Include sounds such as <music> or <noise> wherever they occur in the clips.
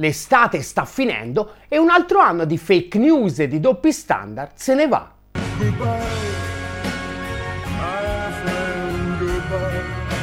L'estate sta finendo e un altro anno di fake news e di doppi standard se ne va.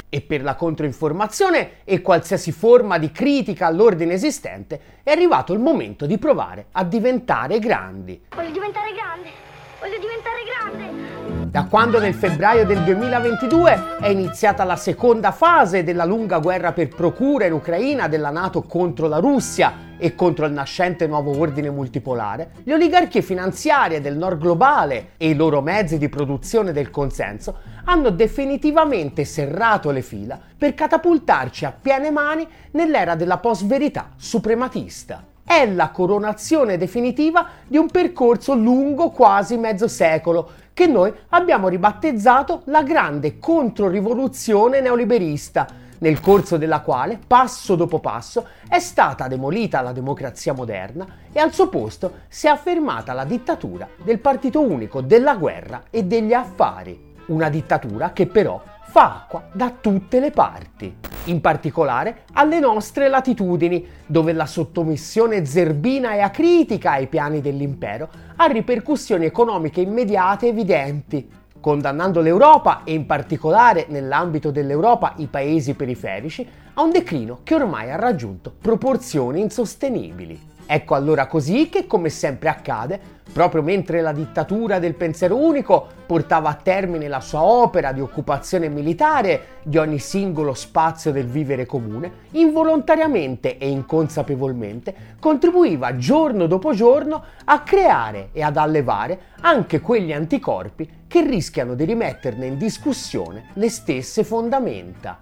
E per la controinformazione e qualsiasi forma di critica all'ordine esistente è arrivato il momento di provare a diventare grandi. Voglio diventare grande! Voglio diventare grande! Da quando nel febbraio del 2022 è iniziata la seconda fase della lunga guerra per procura in Ucraina della Nato contro la Russia e contro il nascente nuovo ordine multipolare, le oligarchie finanziarie del nord globale e i loro mezzi di produzione del consenso hanno definitivamente serrato le fila per catapultarci a piene mani nell'era della post-verità suprematista. È la coronazione definitiva di un percorso lungo quasi mezzo secolo che noi abbiamo ribattezzato la grande controrivoluzione neoliberista nel corso della quale, passo dopo passo, è stata demolita la democrazia moderna e al suo posto si è affermata la dittatura del partito unico della guerra e degli affari. Una dittatura che però fa acqua da tutte le parti, in particolare alle nostre latitudini, dove la sottomissione zerbina e acritica ai piani dell'impero ha ripercussioni economiche immediate evidenti, condannando l'Europa e in particolare nell'ambito dell'Europa i paesi periferici a un declino che ormai ha raggiunto proporzioni insostenibili. Ecco allora così che, come sempre accade, proprio mentre la dittatura del pensiero unico portava a termine la sua opera di occupazione militare di ogni singolo spazio del vivere comune, involontariamente e inconsapevolmente contribuiva giorno dopo giorno a creare e ad allevare anche quegli anticorpi che rischiano di rimetterne in discussione le stesse fondamenta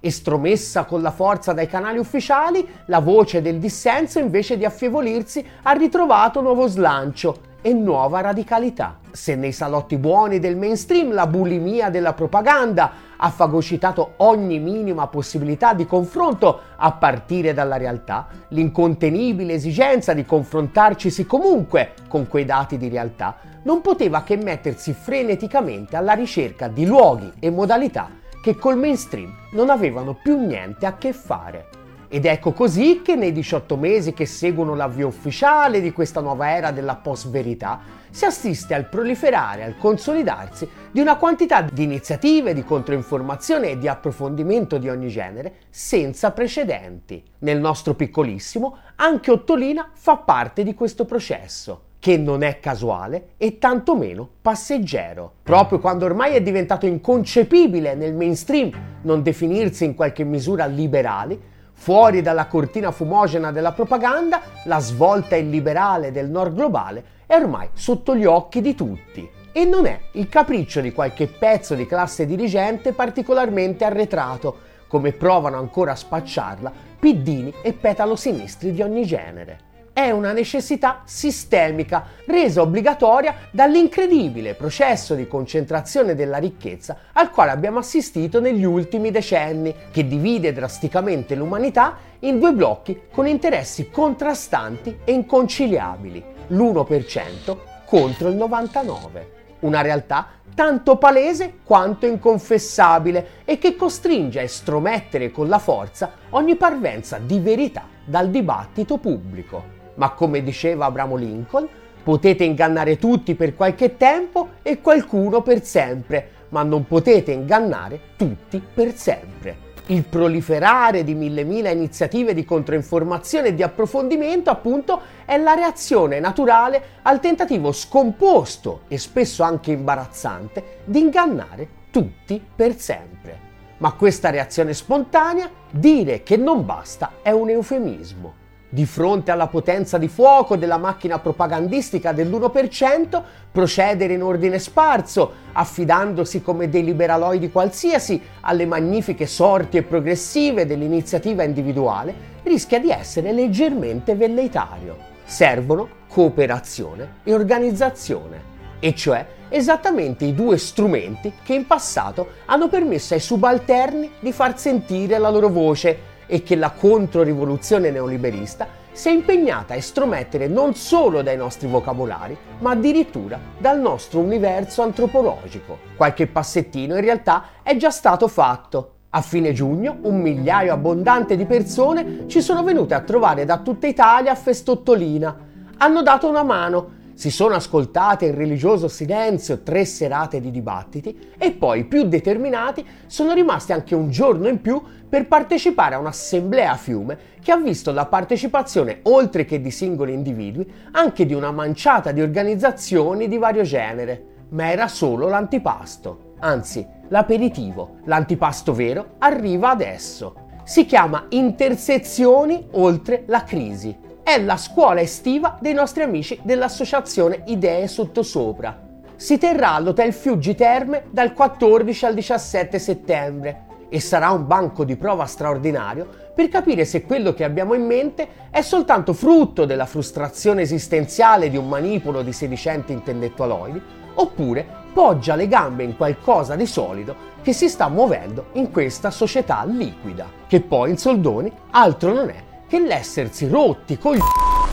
estromessa con la forza dai canali ufficiali, la voce del dissenso invece di affievolirsi ha ritrovato nuovo slancio e nuova radicalità. Se nei salotti buoni del mainstream la bulimia della propaganda ha fagocitato ogni minima possibilità di confronto a partire dalla realtà, l'incontenibile esigenza di confrontarcisi comunque con quei dati di realtà non poteva che mettersi freneticamente alla ricerca di luoghi e modalità che col mainstream non avevano più niente a che fare. Ed ecco così che nei 18 mesi che seguono l'avvio ufficiale di questa nuova era della post-verità si assiste al proliferare, al consolidarsi di una quantità di iniziative di controinformazione e di approfondimento di ogni genere senza precedenti. Nel nostro piccolissimo, anche Ottolina fa parte di questo processo che non è casuale e tantomeno passeggero. Proprio quando ormai è diventato inconcepibile nel mainstream non definirsi in qualche misura liberali, fuori dalla cortina fumogena della propaganda, la svolta illiberale del nord globale è ormai sotto gli occhi di tutti. E non è il capriccio di qualche pezzo di classe dirigente particolarmente arretrato, come provano ancora a spacciarla piddini e petalo sinistri di ogni genere è una necessità sistemica resa obbligatoria dall'incredibile processo di concentrazione della ricchezza al quale abbiamo assistito negli ultimi decenni, che divide drasticamente l'umanità in due blocchi con interessi contrastanti e inconciliabili, l'1% contro il 99%. Una realtà tanto palese quanto inconfessabile e che costringe a estromettere con la forza ogni parvenza di verità dal dibattito pubblico ma come diceva Abramo Lincoln, potete ingannare tutti per qualche tempo e qualcuno per sempre, ma non potete ingannare tutti per sempre. Il proliferare di mille mila iniziative di controinformazione e di approfondimento, appunto, è la reazione naturale al tentativo scomposto e spesso anche imbarazzante di ingannare tutti per sempre. Ma questa reazione spontanea, dire che non basta, è un eufemismo. Di fronte alla potenza di fuoco della macchina propagandistica dell'1%, procedere in ordine sparso, affidandosi come dei liberaloidi qualsiasi alle magnifiche sorti e progressive dell'iniziativa individuale, rischia di essere leggermente velleitario. Servono cooperazione e organizzazione, e cioè esattamente i due strumenti che in passato hanno permesso ai subalterni di far sentire la loro voce e che la controrivoluzione neoliberista si è impegnata a estromettere non solo dai nostri vocabolari, ma addirittura dal nostro universo antropologico. Qualche passettino in realtà è già stato fatto. A fine giugno un migliaio abbondante di persone ci sono venute a trovare da tutta Italia a Festottolina. Hanno dato una mano, si sono ascoltate in religioso silenzio tre serate di dibattiti e poi, più determinati, sono rimasti anche un giorno in più per partecipare a un'assemblea a fiume che ha visto la partecipazione, oltre che di singoli individui, anche di una manciata di organizzazioni di vario genere. Ma era solo l'antipasto. Anzi, l'aperitivo, l'antipasto vero, arriva adesso. Si chiama Intersezioni oltre la crisi. È la scuola estiva dei nostri amici dell'associazione Idee Sottosopra. Si terrà all'Hotel Fiuggi Terme dal 14 al 17 settembre e sarà un banco di prova straordinario per capire se quello che abbiamo in mente è soltanto frutto della frustrazione esistenziale di un manipolo di sedicenti intellettualoidi oppure poggia le gambe in qualcosa di solido che si sta muovendo in questa società liquida, che poi in soldoni altro non è che l'essersi rotti con gli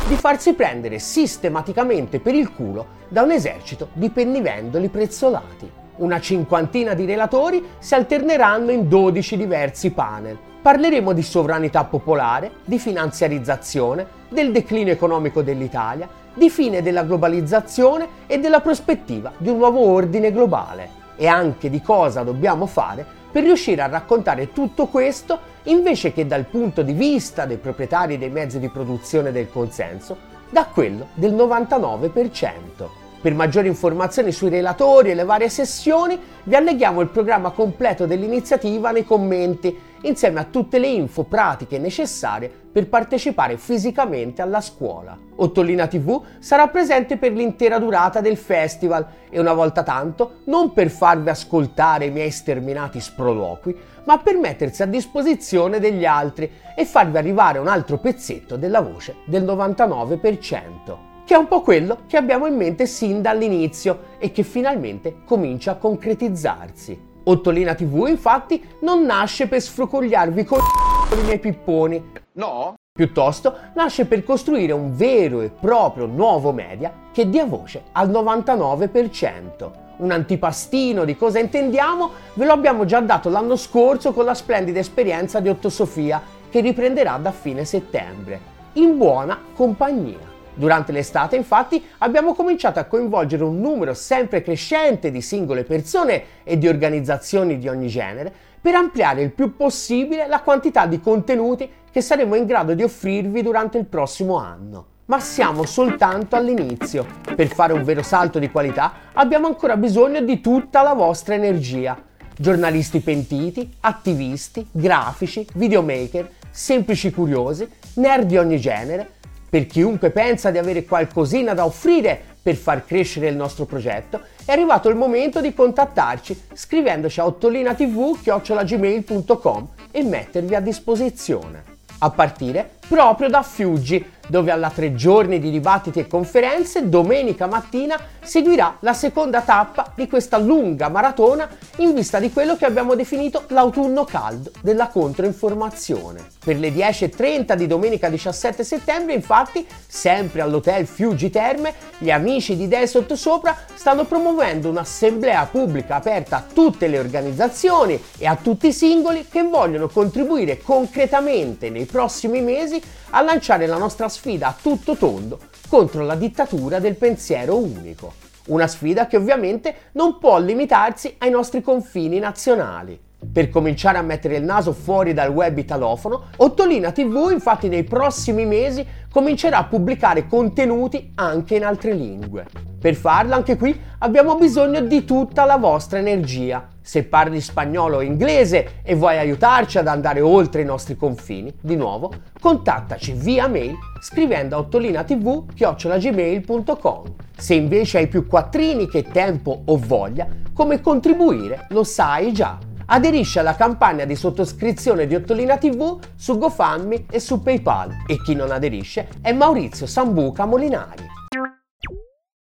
di farsi prendere sistematicamente per il culo da un esercito di pennivendoli prezzolati. Una cinquantina di relatori si alterneranno in 12 diversi panel. Parleremo di sovranità popolare, di finanziarizzazione, del declino economico dell'Italia, di fine della globalizzazione e della prospettiva di un nuovo ordine globale e anche di cosa dobbiamo fare per riuscire a raccontare tutto questo invece che dal punto di vista dei proprietari dei mezzi di produzione del consenso, da quello del 99%. Per maggiori informazioni sui relatori e le varie sessioni vi alleghiamo il programma completo dell'iniziativa nei commenti insieme a tutte le info pratiche necessarie per partecipare fisicamente alla scuola. Ottolina TV sarà presente per l'intera durata del festival e una volta tanto non per farvi ascoltare i miei sterminati sproloqui, ma per mettersi a disposizione degli altri e farvi arrivare un altro pezzetto della voce del 99% che è un po' quello che abbiamo in mente sin dall'inizio e che finalmente comincia a concretizzarsi. Ottolina TV infatti non nasce per sfrocogliarvi con <laughs> i miei pipponi. No? Piuttosto nasce per costruire un vero e proprio nuovo media che dia voce al 99%. Un antipastino di cosa intendiamo ve lo abbiamo già dato l'anno scorso con la splendida esperienza di Otto Sofia che riprenderà da fine settembre. In buona compagnia. Durante l'estate, infatti, abbiamo cominciato a coinvolgere un numero sempre crescente di singole persone e di organizzazioni di ogni genere per ampliare il più possibile la quantità di contenuti che saremo in grado di offrirvi durante il prossimo anno. Ma siamo soltanto all'inizio. Per fare un vero salto di qualità abbiamo ancora bisogno di tutta la vostra energia. Giornalisti pentiti, attivisti, grafici, videomaker, semplici curiosi, nerd di ogni genere, per chiunque pensa di avere qualcosina da offrire per far crescere il nostro progetto, è arrivato il momento di contattarci scrivendoci a ottolinatv.gmail.com e mettervi a disposizione. A partire proprio da Fiuggi, dove alla tre giorni di dibattiti e conferenze, domenica mattina seguirà la seconda tappa di questa lunga maratona in vista di quello che abbiamo definito l'autunno caldo della controinformazione. Per le 10.30 di domenica 17 settembre, infatti, sempre all'Hotel Fiuggi Terme, gli amici di Idee Sottosopra stanno promuovendo un'assemblea pubblica aperta a tutte le organizzazioni e a tutti i singoli che vogliono contribuire concretamente nei prossimi mesi a lanciare la nostra sfida a tutto tondo contro la dittatura del pensiero unico. Una sfida che ovviamente non può limitarsi ai nostri confini nazionali. Per cominciare a mettere il naso fuori dal web italofono, Ottolina TV infatti nei prossimi mesi comincerà a pubblicare contenuti anche in altre lingue. Per farlo anche qui abbiamo bisogno di tutta la vostra energia. Se parli spagnolo o inglese e vuoi aiutarci ad andare oltre i nostri confini, di nuovo, contattaci via mail scrivendo a ottolinatv.gmail.com. Se invece hai più quattrini che tempo o voglia, come contribuire lo sai già. Aderisci alla campagna di sottoscrizione di Ottolina TV su GoFundMe e su PayPal e chi non aderisce è Maurizio Sambuca Molinari.